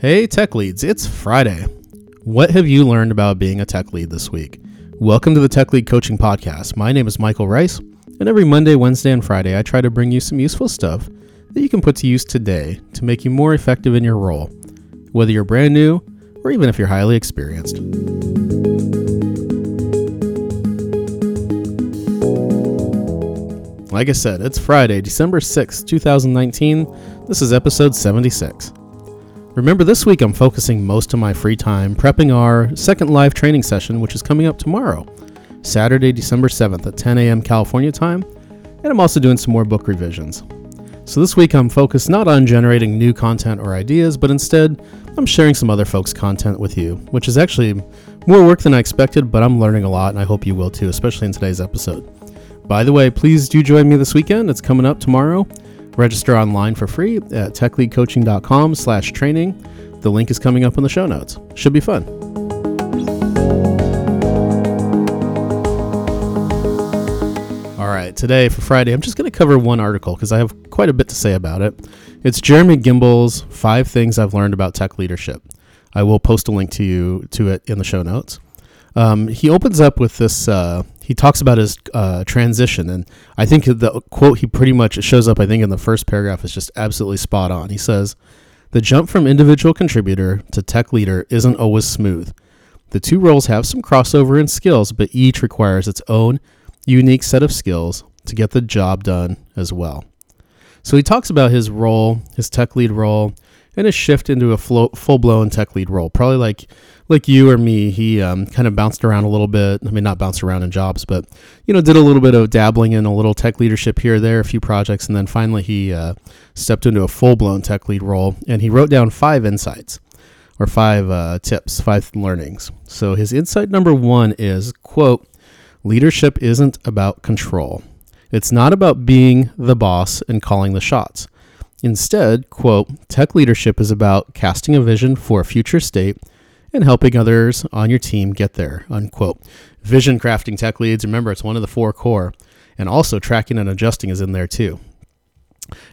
Hey, tech leads, it's Friday. What have you learned about being a tech lead this week? Welcome to the Tech Lead Coaching Podcast. My name is Michael Rice, and every Monday, Wednesday, and Friday, I try to bring you some useful stuff that you can put to use today to make you more effective in your role, whether you're brand new or even if you're highly experienced. Like I said, it's Friday, December 6th, 2019. This is episode 76. Remember, this week I'm focusing most of my free time prepping our second live training session, which is coming up tomorrow, Saturday, December 7th at 10 a.m. California time, and I'm also doing some more book revisions. So this week I'm focused not on generating new content or ideas, but instead I'm sharing some other folks' content with you, which is actually more work than I expected, but I'm learning a lot, and I hope you will too, especially in today's episode. By the way, please do join me this weekend. It's coming up tomorrow. Register online for free at techleadcoaching.com slash training. The link is coming up in the show notes. Should be fun. All right, today for Friday, I'm just going to cover one article because I have quite a bit to say about it. It's Jeremy Gimbel's Five Things I've Learned About Tech Leadership. I will post a link to you to it in the show notes. Um, he opens up with this uh, he talks about his uh, transition, and I think the quote he pretty much shows up. I think in the first paragraph is just absolutely spot on. He says, "The jump from individual contributor to tech leader isn't always smooth. The two roles have some crossover in skills, but each requires its own unique set of skills to get the job done as well." So he talks about his role, his tech lead role, and a shift into a full blown tech lead role. Probably like like you or me, he um, kind of bounced around a little bit. I mean, not bounced around in jobs, but you know, did a little bit of dabbling in a little tech leadership here there, a few projects, and then finally he uh, stepped into a full blown tech lead role. And he wrote down five insights or five uh, tips, five learnings. So his insight number one is quote: Leadership isn't about control. It's not about being the boss and calling the shots. Instead, quote, tech leadership is about casting a vision for a future state and helping others on your team get there, unquote. Vision crafting tech leads, remember, it's one of the four core. And also tracking and adjusting is in there too.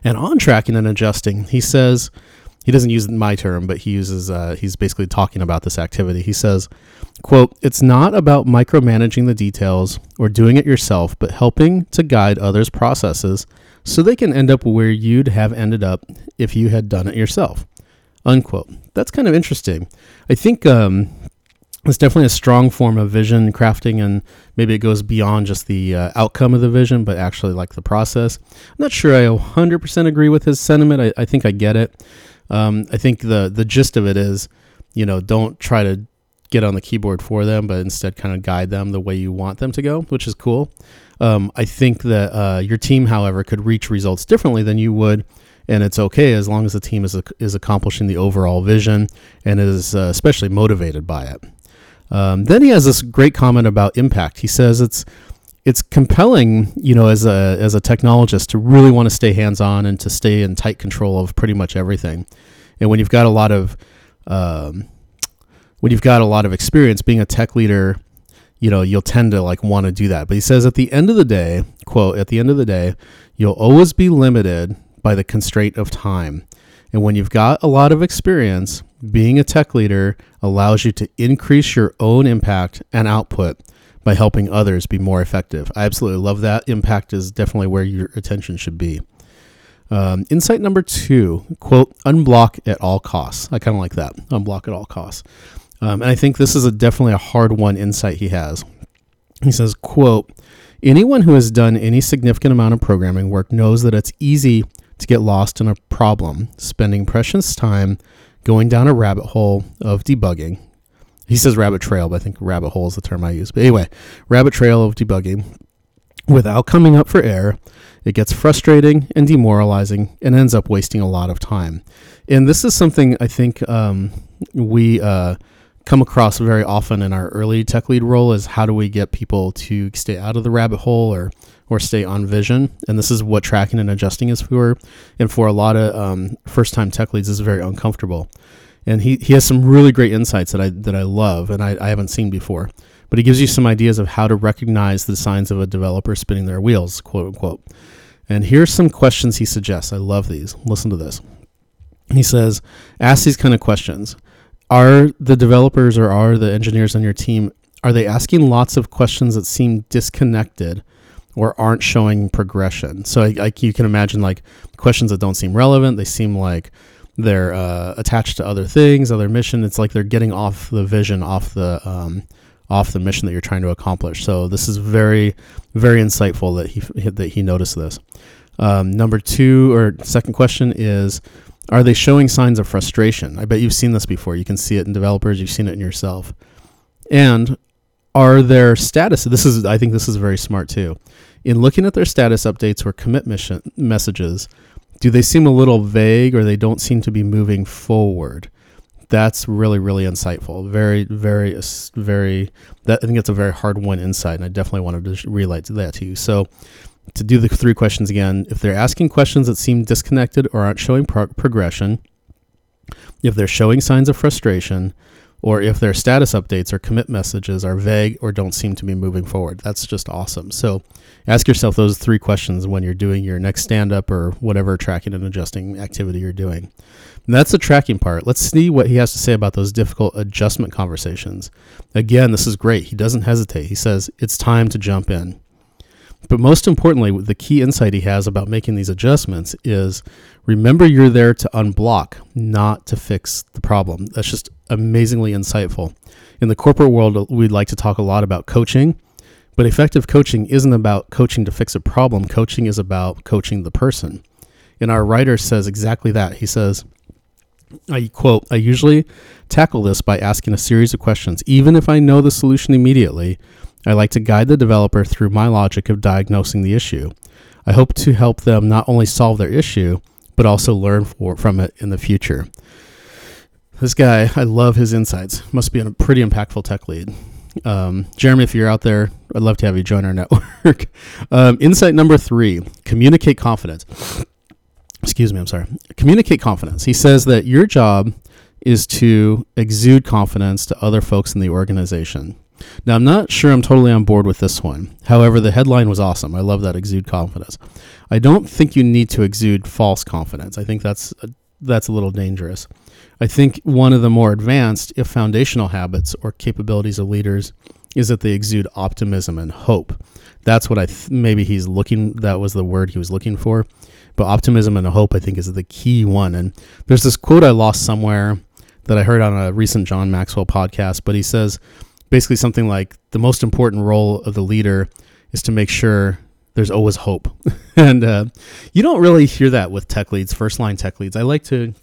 And on tracking and adjusting, he says, he doesn't use my term, but he uses, uh, he's basically talking about this activity. He says, quote, it's not about micromanaging the details or doing it yourself, but helping to guide others' processes so they can end up where you'd have ended up if you had done it yourself unquote. That's kind of interesting. I think um, it's definitely a strong form of vision crafting, and maybe it goes beyond just the uh, outcome of the vision, but actually like the process. I'm not sure I 100% agree with his sentiment. I, I think I get it. Um, I think the the gist of it is, you know, don't try to get on the keyboard for them, but instead kind of guide them the way you want them to go, which is cool. Um, I think that uh, your team, however, could reach results differently than you would and it's okay as long as the team is is accomplishing the overall vision and is uh, especially motivated by it. Um, then he has this great comment about impact. He says it's it's compelling, you know, as a as a technologist to really want to stay hands on and to stay in tight control of pretty much everything. And when you've got a lot of um, when you've got a lot of experience being a tech leader, you know, you'll tend to like want to do that. But he says at the end of the day, quote, at the end of the day, you'll always be limited by the constraint of time. And when you've got a lot of experience, being a tech leader allows you to increase your own impact and output by helping others be more effective. I absolutely love that. Impact is definitely where your attention should be. Um, insight number two quote, unblock at all costs. I kind of like that. Unblock at all costs. Um, and I think this is a definitely a hard one insight he has. He says, quote, anyone who has done any significant amount of programming work knows that it's easy to get lost in a problem, spending precious time going down a rabbit hole of debugging. He says rabbit trail, but I think rabbit hole is the term I use. But anyway, rabbit trail of debugging without coming up for air. It gets frustrating and demoralizing and ends up wasting a lot of time. And this is something I think um, we uh, come across very often in our early tech lead role is how do we get people to stay out of the rabbit hole or or stay on vision. And this is what tracking and adjusting is for. And for a lot of um, first time tech leads, is very uncomfortable. And he, he has some really great insights that I that I love and I, I haven't seen before. But he gives you some ideas of how to recognize the signs of a developer spinning their wheels, quote unquote. And here's some questions he suggests. I love these. Listen to this. He says, ask these kind of questions. Are the developers or are the engineers on your team are they asking lots of questions that seem disconnected or aren't showing progression? So, like you can imagine, like questions that don't seem relevant. They seem like they're uh, attached to other things, other mission. It's like they're getting off the vision, off the um, off the mission that you're trying to accomplish. So this is very, very insightful that he that he noticed this. Um, number two or second question is, are they showing signs of frustration? I bet you've seen this before. You can see it in developers. You've seen it in yourself. And are their status? This is I think this is very smart too. In looking at their status updates or commit mission messages, do they seem a little vague or they don't seem to be moving forward? that's really really insightful very very uh, very that i think it's a very hard one insight and i definitely wanted to relate to that to you so to do the three questions again if they're asking questions that seem disconnected or aren't showing pro- progression if they're showing signs of frustration or if their status updates or commit messages are vague or don't seem to be moving forward that's just awesome so ask yourself those three questions when you're doing your next stand up or whatever tracking and adjusting activity you're doing and that's the tracking part. Let's see what he has to say about those difficult adjustment conversations. Again, this is great. He doesn't hesitate. He says, it's time to jump in. But most importantly, the key insight he has about making these adjustments is remember you're there to unblock, not to fix the problem. That's just amazingly insightful. In the corporate world, we'd like to talk a lot about coaching, but effective coaching isn't about coaching to fix a problem. Coaching is about coaching the person. And our writer says exactly that. He says, I quote, I usually tackle this by asking a series of questions. Even if I know the solution immediately, I like to guide the developer through my logic of diagnosing the issue. I hope to help them not only solve their issue, but also learn for, from it in the future. This guy, I love his insights. Must be a pretty impactful tech lead. Um, Jeremy, if you're out there, I'd love to have you join our network. um, insight number three communicate confidence excuse me, I'm sorry, communicate confidence. He says that your job is to exude confidence to other folks in the organization. Now, I'm not sure I'm totally on board with this one. However, the headline was awesome. I love that exude confidence. I don't think you need to exude false confidence. I think that's a, that's a little dangerous. I think one of the more advanced, if foundational habits or capabilities of leaders is that they exude optimism and hope. That's what I th- maybe he's looking that was the word he was looking for. But optimism and hope, I think, is the key one. And there's this quote I lost somewhere that I heard on a recent John Maxwell podcast, but he says basically something like the most important role of the leader is to make sure there's always hope. and uh, you don't really hear that with tech leads, first line tech leads. I like to,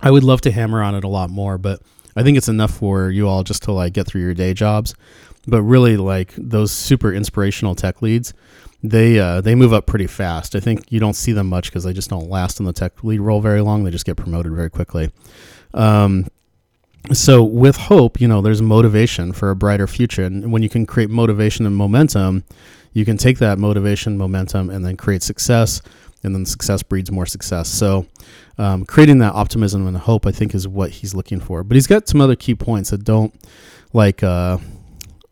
I would love to hammer on it a lot more, but I think it's enough for you all just to like get through your day jobs. But really, like those super inspirational tech leads, they uh, they move up pretty fast. I think you don't see them much because they just don't last in the tech lead role very long. They just get promoted very quickly. Um, so with hope, you know, there's motivation for a brighter future, and when you can create motivation and momentum, you can take that motivation, momentum, and then create success, and then success breeds more success. So, um, creating that optimism and hope, I think, is what he's looking for. But he's got some other key points that don't like. Uh,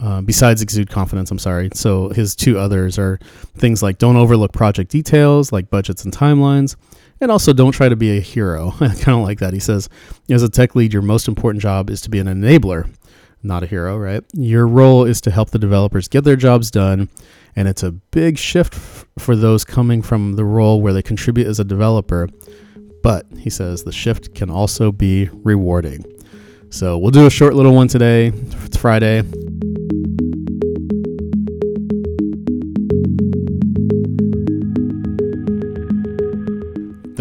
uh, besides exude confidence, I'm sorry. So his two others are things like don't overlook project details, like budgets and timelines, and also don't try to be a hero. I kind of like that. He says, as a tech lead, your most important job is to be an enabler, not a hero, right? Your role is to help the developers get their jobs done, and it's a big shift f- for those coming from the role where they contribute as a developer. But he says the shift can also be rewarding. So we'll do a short little one today. It's Friday.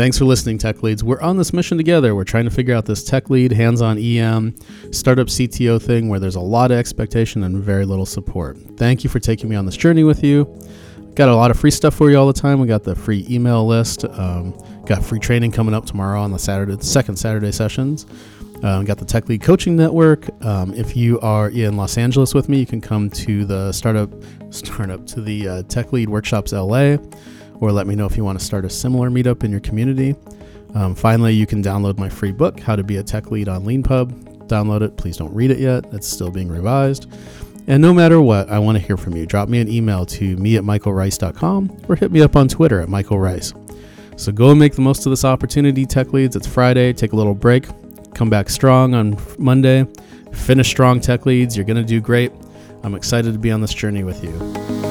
Thanks for listening, Tech Leads. We're on this mission together. We're trying to figure out this tech lead, hands on EM, startup CTO thing where there's a lot of expectation and very little support. Thank you for taking me on this journey with you. Got a lot of free stuff for you all the time. We got the free email list. Um, got free training coming up tomorrow on the Saturday, second Saturday sessions. Um, got the Tech Lead Coaching Network. Um, if you are in Los Angeles with me, you can come to the startup, startup to the uh, Tech Lead Workshops LA or let me know if you want to start a similar meetup in your community. Um, finally, you can download my free book, How to Be a Tech Lead on LeanPub. Download it. Please don't read it yet, it's still being revised. And no matter what, I want to hear from you. Drop me an email to me at michaelrice.com or hit me up on Twitter at michaelrice. So go and make the most of this opportunity, Tech Leads. It's Friday. Take a little break. Come back strong on Monday. Finish strong, Tech Leads. You're going to do great. I'm excited to be on this journey with you.